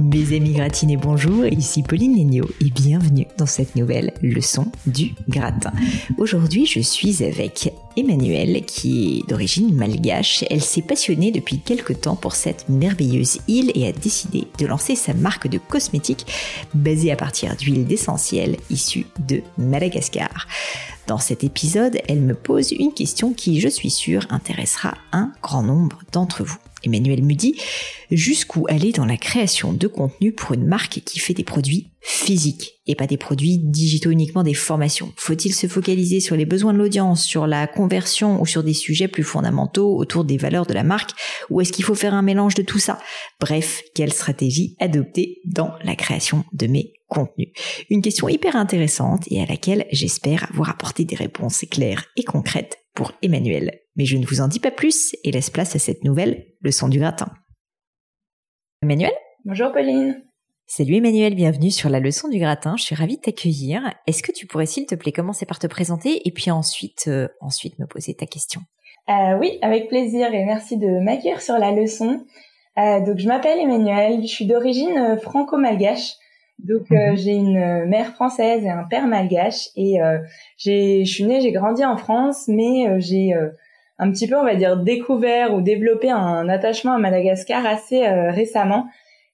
Mes amis gratinés, bonjour, ici Pauline Léniaud et bienvenue dans cette nouvelle leçon du gratin. Aujourd'hui, je suis avec Emmanuelle qui est d'origine malgache. Elle s'est passionnée depuis quelque temps pour cette merveilleuse île et a décidé de lancer sa marque de cosmétiques basée à partir d'huiles d'essentiel issues de Madagascar. Dans cet épisode, elle me pose une question qui, je suis sûre, intéressera un grand nombre d'entre vous. Emmanuel me dit jusqu'où aller dans la création de contenu pour une marque qui fait des produits physiques et pas des produits digitaux uniquement des formations. Faut-il se focaliser sur les besoins de l'audience, sur la conversion ou sur des sujets plus fondamentaux autour des valeurs de la marque ou est-ce qu'il faut faire un mélange de tout ça? Bref, quelle stratégie adopter dans la création de mes contenus? Une question hyper intéressante et à laquelle j'espère avoir apporté des réponses claires et concrètes pour Emmanuel. Mais je ne vous en dis pas plus et laisse place à cette nouvelle leçon du gratin. Emmanuel? Bonjour Pauline. Salut Emmanuel, bienvenue sur la leçon du gratin. Je suis ravie de t'accueillir. Est-ce que tu pourrais s'il te plaît commencer par te présenter et puis ensuite euh, ensuite me poser ta question? Euh, Oui, avec plaisir et merci de m'accueillir sur la leçon. Euh, donc je m'appelle Emmanuel, je suis d'origine franco-malgache. Donc mhm. j'ai une mère française et un père malgache et j'ai je suis née, j'ai grandi en France, mais j'ai un petit peu on va dire découvert ou développé un attachement à Madagascar assez récemment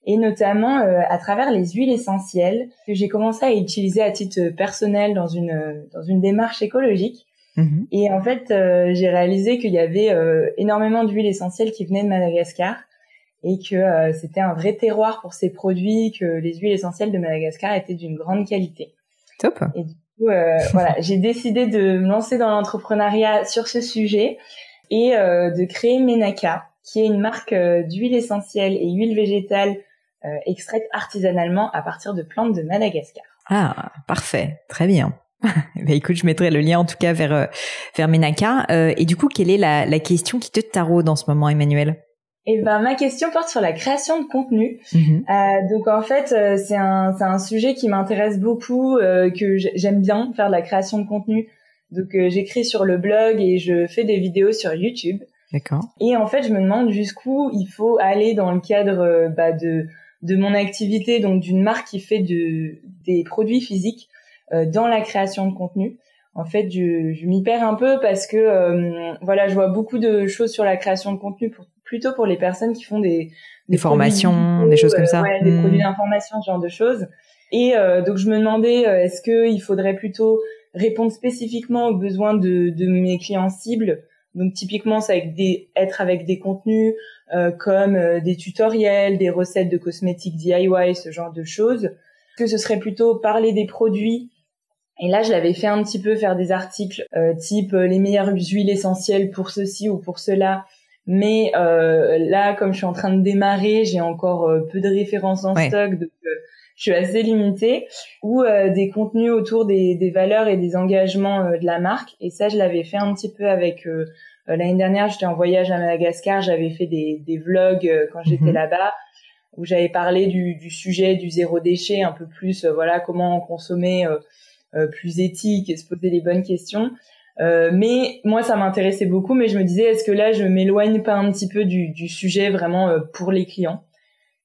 et notamment à travers les huiles essentielles que j'ai commencé à utiliser à titre personnel dans une dans une démarche écologique. Mhm. Et en fait, j'ai réalisé qu'il y avait énormément d'huiles essentielles qui venaient de Madagascar et que euh, c'était un vrai terroir pour ces produits, que les huiles essentielles de Madagascar étaient d'une grande qualité. Top. Et euh, voilà, j'ai décidé de me lancer dans l'entrepreneuriat sur ce sujet et euh, de créer Menaka, qui est une marque d'huile essentielle et huile végétale extraite artisanalement à partir de plantes de Madagascar. Ah, parfait, très bien. bah écoute, je mettrai le lien en tout cas vers vers Menaka. et du coup, quelle est la, la question qui te taraude en ce moment, Emmanuel? Et ben ma question porte sur la création de contenu. Mhm. Euh, donc en fait euh, c'est un c'est un sujet qui m'intéresse beaucoup euh, que j'aime bien faire de la création de contenu. Donc euh, j'écris sur le blog et je fais des vidéos sur YouTube. D'accord. Et en fait je me demande jusqu'où il faut aller dans le cadre euh, bah, de de mon activité donc d'une marque qui fait de des produits physiques dans la création de contenu en fait, je, je m'y perds un peu parce que euh, voilà, je vois beaucoup de choses sur la création de contenu pour, plutôt pour les personnes qui font des des, formations, des choses comme ça, ouais, des hmm. produits d'information, ce genre de choses. Et euh, donc je me demandais, euh, est-ce qu'il faudrait plutôt répondre spécifiquement aux besoins de, de mes clients cibles? Donc typiquement, ça avec des, être avec des contenus euh, comme des tutoriels, des recettes de cosmétiques DIY, ce genre de choses. Que ce serait plutôt parler des produits? Et là, je l'avais fait un petit peu faire des articles euh, type euh, les meilleures huiles essentielles pour ceci ou pour cela. Mais euh, là, comme je suis en train de démarrer, j'ai encore euh, peu de références en stock, donc je suis assez limitée. Ou des contenus autour des, des, valeurs et des engagements de la marque. Et ça, je l'avais fait un petit peu avec l'année dernière. J'étais en voyage à Madagascar, j'avais fait des, des vlogs quand j'étais mhm. là-bas où j'avais parlé du, du, sujet du zéro déchet, un peu plus, voilà, comment consommer euh, plus éthique et se poser les bonnes questions. Euh, mais moi, ça m'intéressait beaucoup, mais je me disais, est-ce que là, je m'éloigne pas un petit peu du, sujet vraiment euh, pour les clients?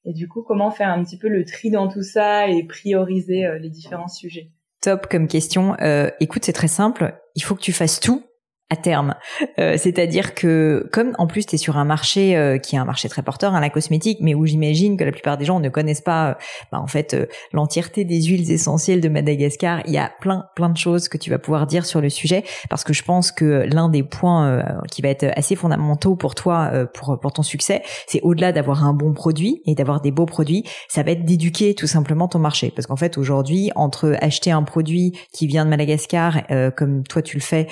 Et du coup, comment faire un petit peu le tri dans tout ça et prioriser les différents sujets? Top comme question. Euh, écoute, c'est très simple. il faut que tu fasses tout à terme. Euh, c'est-à-dire que comme en plus tu es sur un marché euh, qui est un marché très porteur, hein, la cosmétique, mais où j'imagine que la plupart des gens ne connaissent pas euh, bah, en fait l'entièreté des huiles essentielles de Madagascar, il y a plein plein de choses que tu vas pouvoir dire sur le sujet parce que je pense que l'un des points qui va être assez fondamentaux pour toi pour pour ton succès, c'est au-delà d'avoir un bon produit et d'avoir des beaux produits, ça va être d'éduquer tout simplement ton marché parce qu'en fait aujourd'hui entre acheter un produit qui vient de Madagascar comme toi tu le fais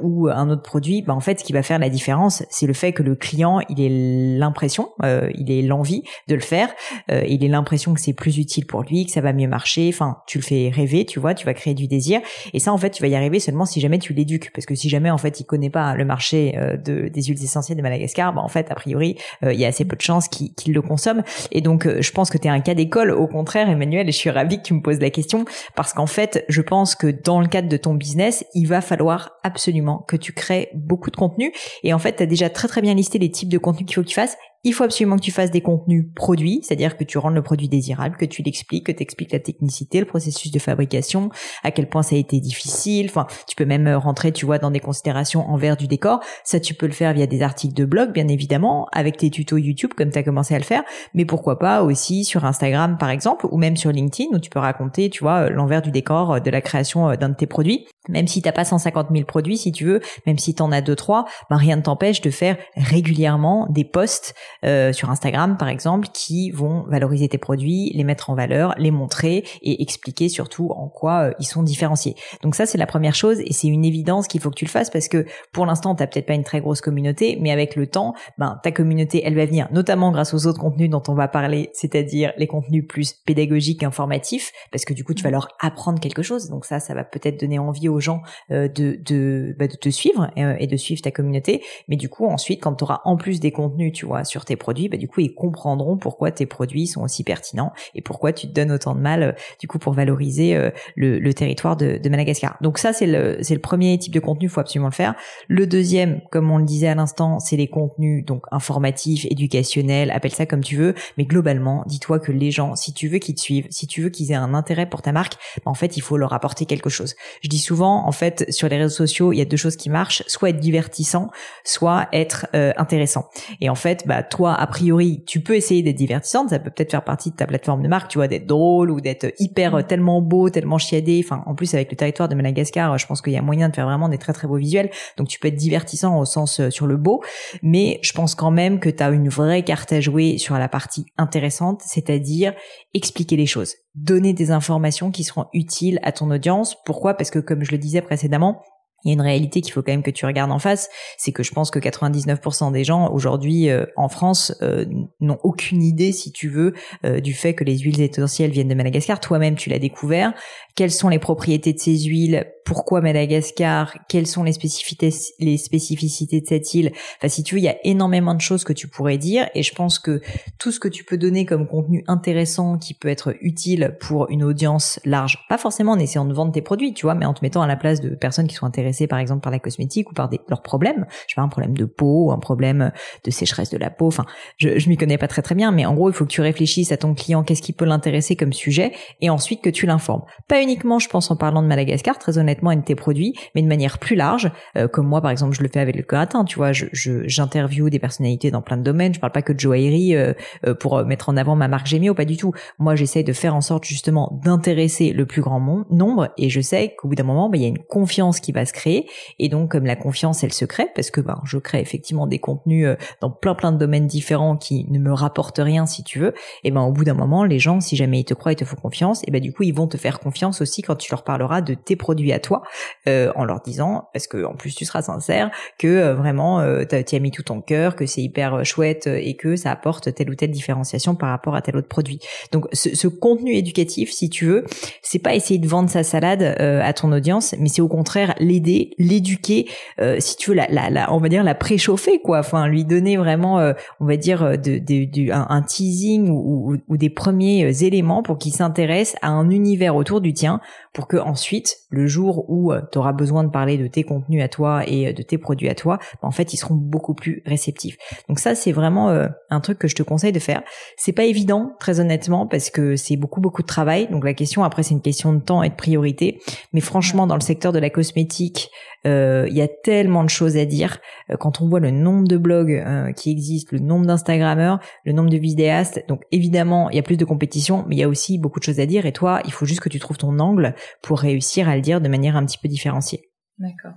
ou un un autre produit, bah en fait, ce qui va faire la différence, c'est le fait que le client, il ait l'impression, euh, il ait l'envie de le faire, euh, il ait l'impression que c'est plus utile pour lui, que ça va mieux marcher. Enfin, tu le fais rêver, tu vois, tu vas créer du désir. Et ça, en fait, tu vas y arriver seulement si jamais tu l'éduques, parce que si jamais en fait il connaît pas le marché euh, de, des huiles essentielles de Madagascar, bah en fait, a priori, euh, il y a assez peu de chances qu'il le consomme. Et donc, je pense que tu es un cas d'école. Au contraire, Emmanuel, et je suis ravie que tu me poses la question, parce qu'en fait, je pense que dans le cadre de ton business, il va falloir absolument que tu crées beaucoup de contenu. Et en fait, tu as déjà très très bien listé les types de contenu qu'il faut que tu fasses il faut absolument que tu fasses des contenus produits, c'est-à-dire que tu rendes le produit désirable, que tu l'expliques, que tu expliques la technicité, le processus de fabrication, à quel point ça a été difficile. Enfin, tu peux même rentrer, tu vois, dans des considérations envers du décor. Ça, tu peux le faire via des articles de blog, bien évidemment, avec tes tutos YouTube, comme tu as commencé à le faire. Mais pourquoi pas aussi sur Instagram, par exemple, ou même sur LinkedIn, où tu peux raconter, tu vois, l'envers du décor de la création d'un de tes produits. Même si t'as pas 150 000 produits, si tu veux, même si tu en as deux trois, ben rien ne t'empêche de faire régulièrement des posts euh, sur Instagram par exemple qui vont valoriser tes produits, les mettre en valeur, les montrer et expliquer surtout en quoi euh, ils sont différenciés. Donc ça c'est la première chose et c'est une évidence qu'il faut que tu le fasses parce que pour l'instant t'as peut-être pas une très grosse communauté, mais avec le temps, ben ta communauté elle va venir, notamment grâce aux autres contenus dont on va parler, c'est-à-dire les contenus plus pédagogiques, informatifs, parce que du coup tu vas leur apprendre quelque chose. Donc ça, ça va peut-être donner envie aux gens euh, de de, bah, de te suivre et de suivre ta communauté. Mais du coup ensuite quand tu auras en plus des contenus, tu vois, sur tes produits, bah, du coup, ils comprendront pourquoi tes produits sont aussi pertinents et pourquoi tu te donnes autant de mal, euh, du coup, pour valoriser euh, le, territoire de, Madagascar. Donc ça, c'est le, c'est le premier type de contenu, faut absolument le faire. Le deuxième, comme on le disait à l'instant, c'est les contenus donc informatifs, éducationnels, appelle ça comme tu veux, mais globalement, dis-toi que les gens, si tu veux qu'ils te suivent, si tu veux qu'ils aient un intérêt pour ta marque, bah, en fait, il faut leur apporter quelque chose. Je dis souvent, en fait, sur les réseaux sociaux, il y a deux choses qui marchent, soit être divertissant, soit être euh, intéressant. Et en fait, bah toi a priori, tu peux essayer d'être divertissante, ça peut peut-être faire partie de ta plateforme de marque, tu vois, d'être drôle ou d'être hyper mm. tellement beau, tellement chiadé. Enfin, en plus avec le territoire de Madagascar, je pense qu'il y a moyen de faire vraiment des très très beaux visuels. Donc tu peux être divertissant au sens euh, sur le beau, mais je pense quand même que tu as une vraie carte à jouer sur la partie intéressante, c'est-à-dire expliquer les choses, donner des informations qui seront utiles à ton audience. Pourquoi? Parce que comme je le disais précédemment, il y a une réalité qu'il faut quand même que tu regardes en face, c'est que je pense que 99% des gens aujourd'hui euh, en France euh, n'ont aucune idée, si tu veux, euh, du fait que les huiles essentielles viennent de Madagascar. Toi-même, tu l'as découvert. Quelles sont les propriétés de ces huiles Pourquoi Madagascar Quelles sont les spécificités, les spécificités de cette île Enfin, si tu veux, il y a énormément de choses que tu pourrais dire, et je pense que tout ce que tu peux donner comme contenu intéressant, qui peut être utile pour une audience large, pas forcément en essayant de vendre tes produits, tu vois, mais en te mettant à la place de personnes qui sont intéressées par exemple par la cosmétique ou par des, leurs problèmes, je sais pas un problème de peau, un problème de sécheresse de la peau, enfin je, je m'y connais pas très très bien, mais en gros il faut que tu réfléchisses à ton client, qu'est-ce qui peut l'intéresser comme sujet, et ensuite que tu l'informes. Pas uniquement, je pense en parlant de Madagascar, très honnêtement, et de tes produits, mais de manière plus large, euh, comme moi par exemple je le fais avec le keratin, tu vois, je, j'interviewe des personnalités dans plein de domaines, je parle pas que de joaillerie euh, euh, pour mettre en avant ma marque Gémio, pas du tout. Moi j'essaie de faire en sorte justement d'intéresser le plus grand nombre, et je sais qu'au bout d'un moment, bah, il y a une confiance qui va se créer et donc, comme la confiance, elle se crée, parce que ben, je crée effectivement des contenus dans plein plein de domaines différents qui ne me rapportent rien, si tu veux. Et ben, au bout d'un moment, les gens, si jamais ils te croient, ils te font confiance, et ben du coup, ils vont te faire confiance aussi quand tu leur parleras de tes produits à toi, euh, en leur disant, parce que en plus tu seras sincère, que euh, vraiment tu as mis tout ton cœur, que c'est hyper chouette et que ça apporte telle ou telle différenciation par rapport à tel autre produit. Donc, ce, ce contenu éducatif, si tu veux, c'est pas essayer de vendre sa salade à ton audience, mais c'est au contraire l'aider l'éduquer, euh, si tu veux, la, la, on va dire la préchauffer, quoi. Enfin, lui donner vraiment, euh, on va dire, euh, de, de, un, teasing ou, ou, des premiers éléments pour qu'il s'intéresse à un univers autour du tien, pour que ensuite, le jour où tu auras besoin de parler de tes contenus à toi et de tes produits à toi, bah, en fait, ils seront beaucoup plus réceptifs. Donc ça, c'est vraiment un truc que je te conseille de faire. C'est pas évident, très honnêtement, parce que c'est beaucoup beaucoup de travail. Donc la question après, c'est une question de temps et de priorité. Mais franchement, dans le secteur de la cosmétique, euh, il y a tellement de choses à dire. Euh, quand on voit le nombre de blogs euh, qui existent, le nombre d'Instagrammeurs, le nombre de vidéastes, donc évidemment, il y a plus de compétition, mais il y a aussi beaucoup de choses à dire. Et toi, il faut juste que tu trouves ton angle pour réussir à le dire de manière un petit peu différenciée. D'accord.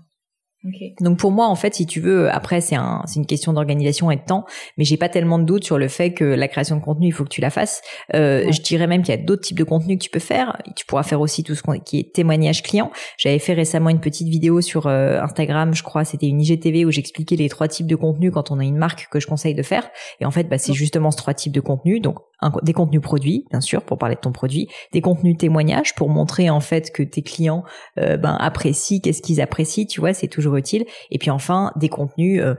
Donc pour moi, en fait, si tu veux, après c'est un, c'est une question d'organisation et de temps, mais j'ai pas tellement de doute sur le fait que la création de contenu, il faut que tu la fasses. Euh, Je dirais même qu'il y a d'autres types de contenus que tu peux faire. Tu pourras faire aussi tout ce qui est témoignage client. J'avais fait récemment une petite vidéo sur euh, Instagram, je crois, c'était une IGTV où j'expliquais les trois types de contenus quand on a une marque que je conseille de faire. Et en fait, bah, c'est justement ce trois types de contenus. Donc des contenus produits, bien sûr, pour parler de ton produit, des contenus témoignages pour montrer en fait que tes clients euh, ben apprécient, qu'est-ce qu'ils apprécient, tu vois, c'est toujours Et puis enfin, des contenus euh,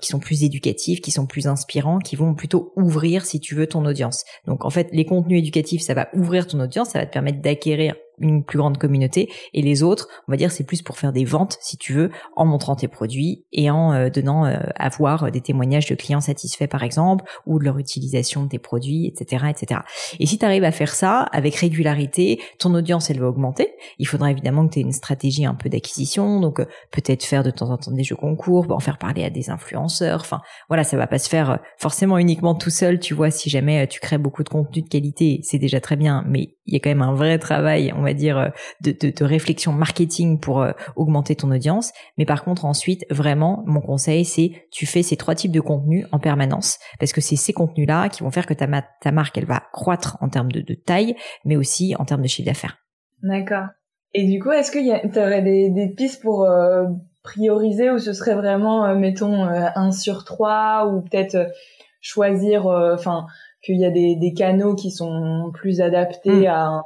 qui sont plus éducatifs, qui sont plus inspirants, qui vont plutôt ouvrir, si tu veux, ton audience. Donc en fait, les contenus éducatifs, ça va ouvrir ton audience, ça va te permettre d'acquérir une plus grande communauté et les autres, on va dire, c'est plus pour faire des ventes, si tu veux, en montrant tes produits et en euh, donnant euh, à voir des témoignages de clients satisfaits, par exemple, ou de leur utilisation de tes produits, etc., etc. Et si tu arrives à faire ça avec régularité, ton audience, elle va augmenter. Il faudra évidemment que tu aies une stratégie un peu d'acquisition, donc euh, peut-être faire de temps en temps des jeux concours, en faire parler à des influenceurs. Enfin, voilà, ça va pas se faire forcément uniquement tout seul, tu vois, si jamais tu crées beaucoup de contenu de qualité, c'est déjà très bien, mais il y a quand même un vrai travail, on va dire, euh, de, de, de réflexion marketing pour euh, augmenter ton audience. Mais par contre, ensuite, vraiment, mon conseil, c'est tu fais ces trois types de contenus en permanence, parce que c'est ces contenus-là qui vont faire que ta, ta marque, elle va croître en termes de, taille, mais aussi en termes de chiffre d'affaires. D'accord. Et du coup, est-ce qu'il y aurais des, des pistes pour euh, prioriser ou ce serait vraiment, mettons, un sur trois ou peut-être choisir, enfin, qu'il y a des, des, canaux qui sont plus adaptés hmm. à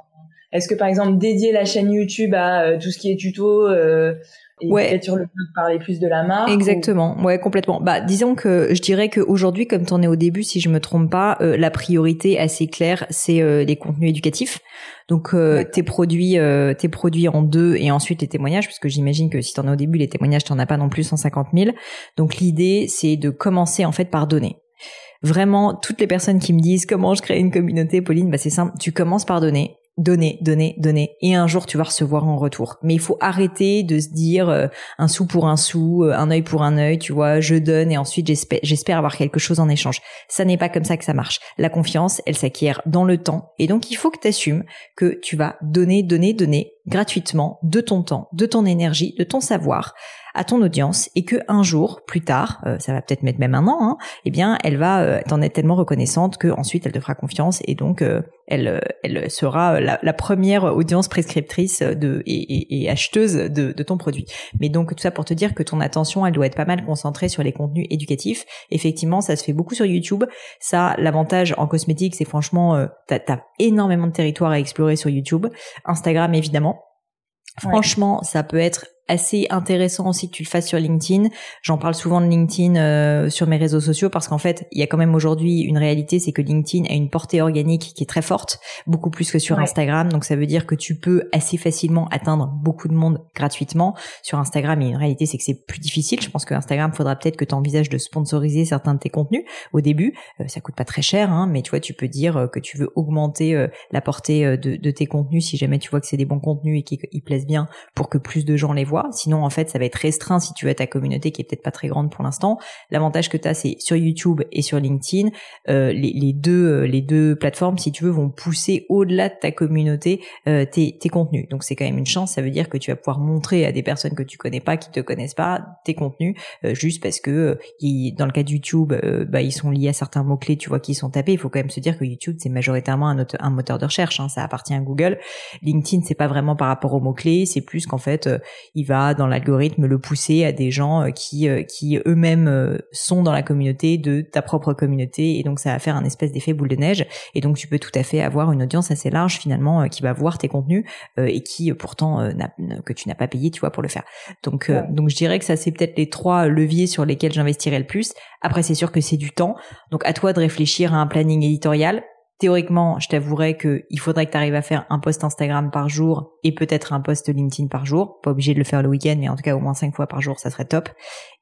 est-ce que par exemple dédier la chaîne YouTube à euh, tout ce qui est tuto euh, et ouais. peut-être sur le parler plus de la marque Exactement, ouais, complètement. Bah, disons que je dirais qu'aujourd'hui, comme tu en es au début, si je me trompe pas, euh, la priorité assez claire, c'est euh, les contenus éducatifs. Donc tes produits, tes produits en deux et ensuite les témoignages, parce que j'imagine que si tu en es au début, les témoignages, t'en as pas non plus 150 000. Donc l'idée, c'est de commencer en fait par donner vraiment toutes les personnes qui me disent comment je crée une communauté, Pauline, bah c'est simple, tu commences par donner donner, donner, donner, et un jour tu vas recevoir en retour. Mais il faut arrêter de se dire euh, un sou pour un sou, euh, un œil pour un œil, tu vois, je donne et ensuite j'espère avoir quelque chose en échange. Ça n'est pas comme ça que ça marche. La confiance, elle s'acquiert dans le temps, et donc il faut que tu assumes que tu vas donner, donner, donner gratuitement de ton temps, de ton énergie, de ton savoir à ton audience et que un jour plus tard, euh, ça va peut-être mettre même un an, hein, eh bien elle va euh, t'en être tellement reconnaissante que ensuite elle te fera confiance et donc euh, elle elle sera la, première audience prescriptrice de et, et, acheteuse de, de, ton produit. Mais donc tout ça pour te dire que ton attention elle doit être pas mal concentrée sur les contenus éducatifs. Effectivement, ça se fait beaucoup sur YouTube. Ça, l'avantage en cosmétique, c'est franchement t'as as énormément de territoire à explorer sur YouTube, Instagram évidemment. Franchement, ça peut être assez intéressant aussi que tu le fasses sur LinkedIn. J'en parle souvent de LinkedIn euh, sur mes réseaux sociaux parce qu'en fait, il y a quand même aujourd'hui une réalité, c'est que LinkedIn a une portée organique qui est très forte, beaucoup plus que sur Instagram. Donc ça veut dire que tu peux assez facilement atteindre beaucoup de monde gratuitement. Sur Instagram, et une réalité, c'est que c'est plus difficile. Je pense que Instagram, faudra peut-être que tu envisages de sponsoriser certains de tes contenus au début. Euh, ça coûte pas très cher, hein, mais tu vois, tu peux dire euh, que tu veux augmenter la portée de, de, tes contenus si jamais tu vois que c'est des bons contenus et qu'ils plaisent bien pour que plus de gens les voient Sinon, en fait, ça va être restreint si tu veux ta communauté qui est peut-être pas très grande pour l'instant. L'avantage que tu as, c'est sur YouTube et sur LinkedIn, euh, les, deux euh, les deux plateformes, si tu veux, vont pousser au-delà de ta communauté euh, tes, contenus. Donc c'est quand même une chance. Ça veut dire que tu vas pouvoir montrer à des personnes que tu connais pas, qui te connaissent pas, tes contenus, juste parce que dans le cas de YouTube, bah, ils sont liés à certains mots clés, tu vois, qui sont tapés. Il faut quand même se dire que YouTube c'est majoritairement un, un, moteur de recherche. Hein, ça appartient à Google. LinkedIn c'est pas vraiment par rapport aux mots clés, c'est plus qu'en fait va dans l'algorithme le pousser à des gens euh, qui euh, qui eux-mêmes euh, sont dans la communauté de ta propre communauté et donc ça va faire un espèce d'effet boule de neige et donc tu peux tout à fait avoir une audience assez large finalement qui va voir tes contenus et qui pourtant que tu n'as pas payé tu vois pour le faire. Donc donc je dirais que ça c'est peut-être les trois leviers sur lesquels j'investirais le plus. Après c'est sûr que c'est du temps. Donc à toi de réfléchir à un planning éditorial Théoriquement, je t'avouerais que il faudrait que tu arrives à faire un post Instagram par jour et peut-être un post LinkedIn par jour. Pas obligé de le faire le week-end, mais en tout cas au moins cinq fois par jour, ça serait top.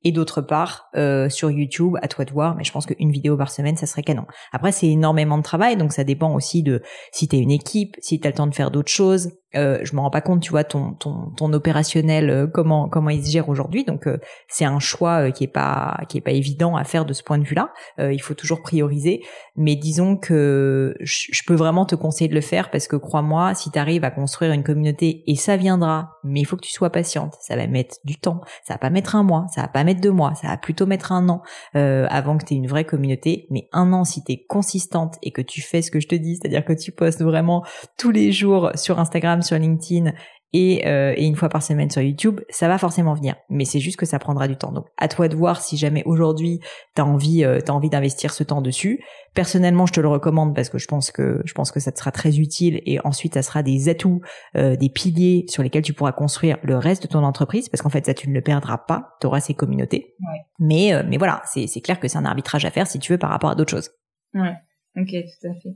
Et d'autre part, euh, sur YouTube, à toi de voir, mais je pense qu'une vidéo par semaine, ça serait canon. Après, c'est énormément de travail, donc ça dépend aussi de si tu une équipe, si tu as le temps de faire d'autres choses. Euh, je me rends pas compte, tu vois, ton ton, ton opérationnel, euh, comment comment il se gère aujourd'hui. Donc euh, c'est un choix qui est pas qui est pas évident à faire de ce point de vue-là. il faut toujours prioriser, mais disons que je, peux vraiment te conseiller de le faire parce que crois-moi, si tu arrives à construire une communauté et ça viendra, mais il faut que tu sois patiente. Ça va mettre du temps, ça va pas mettre un mois, ça va pas mettre deux mois, ça va plutôt mettre un an euh, avant que tu aies une vraie communauté. Mais un an, si tu es consistante et que tu fais ce que je te dis, c'est-à-dire que tu postes vraiment tous les jours sur Instagram, sur LinkedIn et, euh, et, une fois par semaine sur YouTube, ça va forcément venir. Mais c'est juste que ça prendra du temps. Donc à toi de voir si jamais aujourd'hui tu as envie, euh, envie d'investir ce temps dessus. Personnellement, je te le recommande parce que je pense que je pense que ça te sera très utile et ensuite ça sera des atouts, euh, des piliers sur lesquels tu pourras construire le reste de ton entreprise parce qu'en fait ça tu ne le perdras pas, tu auras ces communautés. Mais mais voilà, c'est c'est clair que c'est un arbitrage à faire si tu veux par rapport à d'autres choses. Ouais. OK, tout à fait.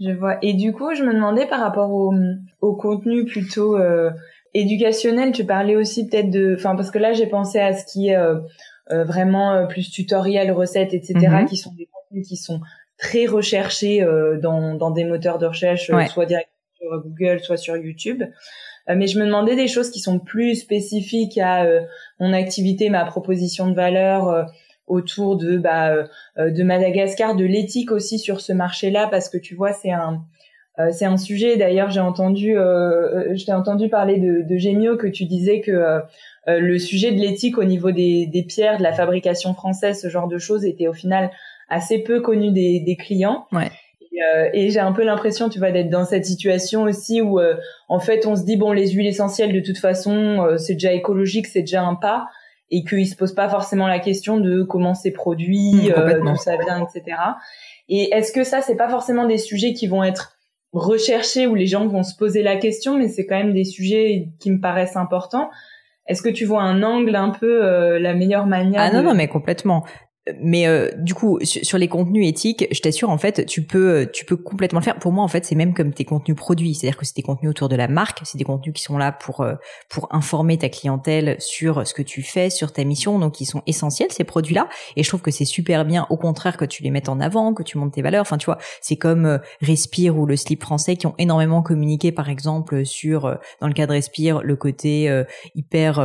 Je vois. Et du coup, je me demandais par rapport au, au contenu plutôt euh, éducationnel, tu parlais aussi peut-être de, enfin parce que là j'ai pensé à ce qui est euh, euh vraiment euh, plus tutoriel, recettes, etc., mm-hmm. qui sont des contenus qui sont très recherchés euh, dans, dans des moteurs de recherche, soit directement sur Google, soit sur YouTube. mais je me demandais des choses qui sont plus spécifiques à mon activité, ma proposition de valeur autour de bah, euh, de Madagascar, de l'éthique aussi sur ce marché-là, parce que tu vois, c'est un euh, c'est un sujet. D'ailleurs, j'ai entendu, euh, je t'ai entendu parler de, de Gémio que tu disais que le sujet de l'éthique au niveau des, des pierres, de la fabrication française, ce genre de choses, était au final assez peu connu des, des clients. Ouais. Et, j'ai un peu l'impression, tu vois, d'être dans cette situation aussi où, en fait, on se dit bon, les huiles essentielles, de toute façon, c'est déjà écologique, c'est déjà un pas et qu'ils se posent pas forcément la question de comment c'est produit, mmh, euh, d'où ça vient, etc. Et est-ce que ça, c'est pas forcément des sujets qui vont être recherchés où les gens vont se poser la question, mais c'est quand même des sujets qui me paraissent importants. Est-ce que tu vois un angle un peu euh, la meilleure manière Ah non non mais complètement mais euh, du coup sur, les contenus éthiques, je t'assure en fait, tu peux tu peux complètement le faire. Pour moi en fait, c'est même comme tes contenus produits, c'est-à-dire que c'est des contenus autour de la marque, c'est des contenus qui sont là pour euh, pour informer ta clientèle sur ce que tu fais, sur ta mission, donc ils sont essentiels ces produits-là et je trouve que c'est super bien au contraire que tu les mettes en avant, que tu montes tes valeurs. Enfin, tu vois, c'est comme euh, Respire ou le slip français qui ont énormément communiqué par exemple sur dans le cas de Respire le côté hyper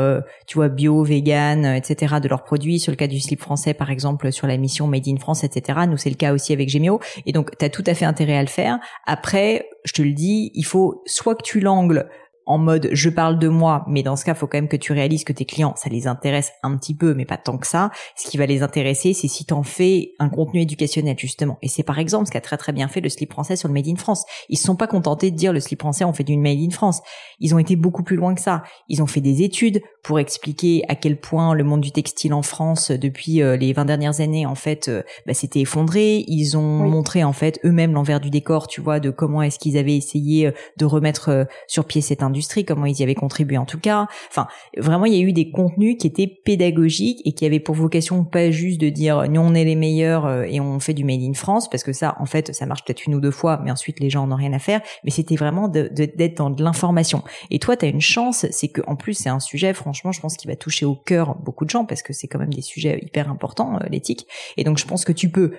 tu vois bio, vegan, etc. de leurs produits, sur le cas du slip français par exemple sur la mission Made in France, etc. Nous, c'est le cas aussi avec Gemio. Et donc, tu as tout à fait intérêt à le faire. Après, je te le dis, il faut soit que tu l'angles en mode je parle de moi, mais dans ce cas, faut quand même que tu réalises que tes clients, ça les intéresse un petit peu, mais pas tant que ça. Ce qui va les intéresser, c'est si tu en fais un contenu éducationnel, justement. Et c'est par exemple ce qu'a très très bien fait le slip français sur le Made in France. Ils se sont pas contentés de dire le slip français, on fait du Made in France. Ils ont été beaucoup plus loin que ça. Ils ont fait des études pour expliquer à quel point le monde du textile en France, depuis euh, les 20 dernières années, en fait, euh, bah, s'était effondré. Ils ont montré, en fait, eux-mêmes l'envers du décor, tu vois, de comment est-ce qu'ils avaient essayé euh, de remettre sur pied cette industrie, comment ils y avaient contribué en tout cas. Enfin, vraiment, il y a eu des contenus qui étaient pédagogiques et qui avaient pour vocation pas juste de dire nous on est les meilleurs euh, et on fait du made in France parce que ça, en fait, ça marche peut-être une ou deux fois, mais ensuite les gens en ont rien à faire. Mais c'était vraiment d'être dans de l'information. Et toi, tu as une chance, c'est que en plus c'est un sujet, franchement, je pense qu'il va toucher au cœur beaucoup de gens parce que c'est quand même des sujets hyper importants, euh, l'éthique. Et donc je pense que tu peux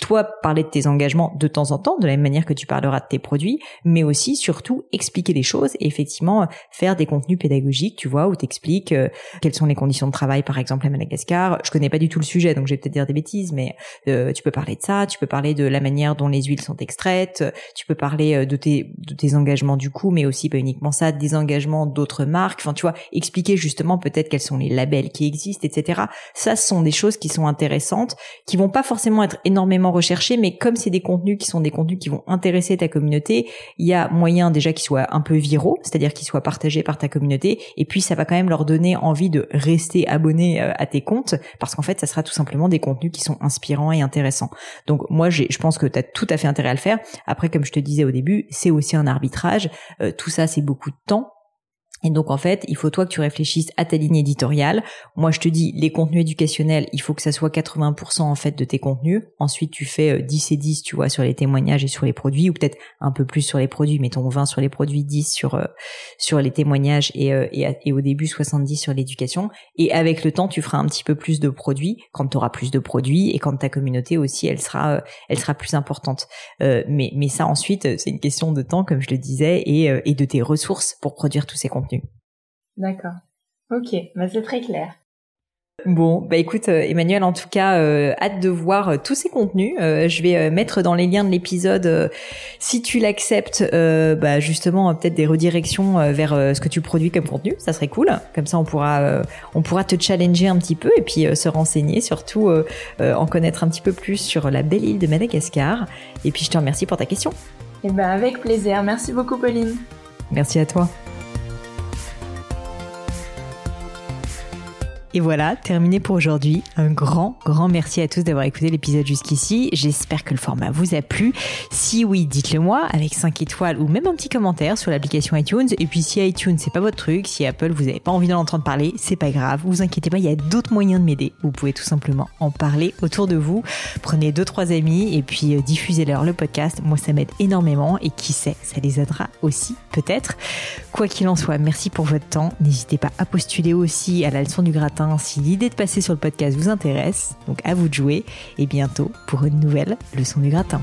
toi parler de tes engagements de temps en temps, de la même manière que tu parleras de tes produits, mais aussi surtout expliquer les choses et effectivement faire des contenus pédagogiques, tu vois, où t'expliques euh, quelles sont les conditions de travail, par exemple à Madagascar. Je connais pas du tout le sujet, donc je vais peut-être dire des bêtises, mais euh, tu peux parler de ça, tu peux parler de la manière dont les huiles sont extraites, tu peux parler euh, de tes de tes engagements du coup, mais aussi pas uniquement ça, des engagements d'autres marques. Enfin, tu vois, expliquer justement peut-être quels sont les labels qui existent, etc. Ça, ce sont des choses qui sont intéressantes, qui vont pas forcément être énormément recherché, mais comme c'est des contenus qui sont des contenus qui vont intéresser ta communauté, il y a moyen déjà qu'ils soient un peu viraux, c'est-à-dire qu'ils soient partagés par ta communauté, et puis ça va quand même leur donner envie de rester abonnés euh, à tes comptes, parce qu'en fait, ça sera tout simplement des contenus qui sont inspirants et intéressants. Donc moi, je pense que tu as tout à fait intérêt à le faire. Après, comme je te disais au début, c'est aussi un arbitrage. Euh, tout ça, c'est beaucoup de temps Et donc en fait, il faut toi que tu réfléchisses à ta ligne éditoriale. Moi, je te dis les contenus éducationnels, il faut que ça soit 80% en fait de tes contenus. Ensuite, tu fais 10 euh, et 10, tu vois, sur les témoignages et sur les produits ou peut-être un peu plus sur les produits, mettons 20 sur les produits, 10 sur euh, sur les témoignages et, euh, et, et au début 70 sur l'éducation et avec le temps, tu feras un petit peu plus de produits quand tu auras plus de produits et quand ta communauté aussi, elle sera elle sera plus importante. mais mais ça ensuite, c'est une question de temps comme je le disais et et de tes ressources pour produire tous ces contenus. D'accord. Ok, bah c'est très clair. Bon, bah écoute euh, Emmanuel, en tout cas, euh, hâte de voir euh, tous ces contenus. je vais mettre dans les liens de l'épisode, si tu l'acceptes, bah justement peut-être des redirections vers ce que tu produis comme contenu. Ça serait cool. Comme ça, on pourra, on pourra te challenger un petit peu et puis se renseigner, surtout en connaître un petit peu plus sur la belle île de Madagascar. Et puis je te remercie pour ta question. Eh ben avec plaisir. Merci beaucoup, Pauline. Merci à toi. Et voilà, terminé pour aujourd'hui. Un grand, grand merci à tous d'avoir écouté l'épisode jusqu'ici. J'espère que le format vous a plu. Si oui, dites-le moi avec 5 étoiles ou même un petit commentaire sur l'application iTunes. Et puis si iTunes c'est pas votre truc, si Apple vous avez pas envie d'en entendre parler, c'est pas grave. Vous inquiétez pas, il y a d'autres moyens de m'aider. Vous pouvez tout simplement en parler autour de vous. Prenez deux trois amis et puis euh, diffusez-leur le podcast. Moi ça m'aide énormément et qui sait, ça les aidera aussi peut-être. Quoi qu'il en soit, merci pour votre temps. N'hésitez pas à postuler aussi à la leçon du gratin si l'idée de passer sur le podcast vous intéresse. Donc à vous de jouer et bientôt pour une nouvelle leçon du gratin.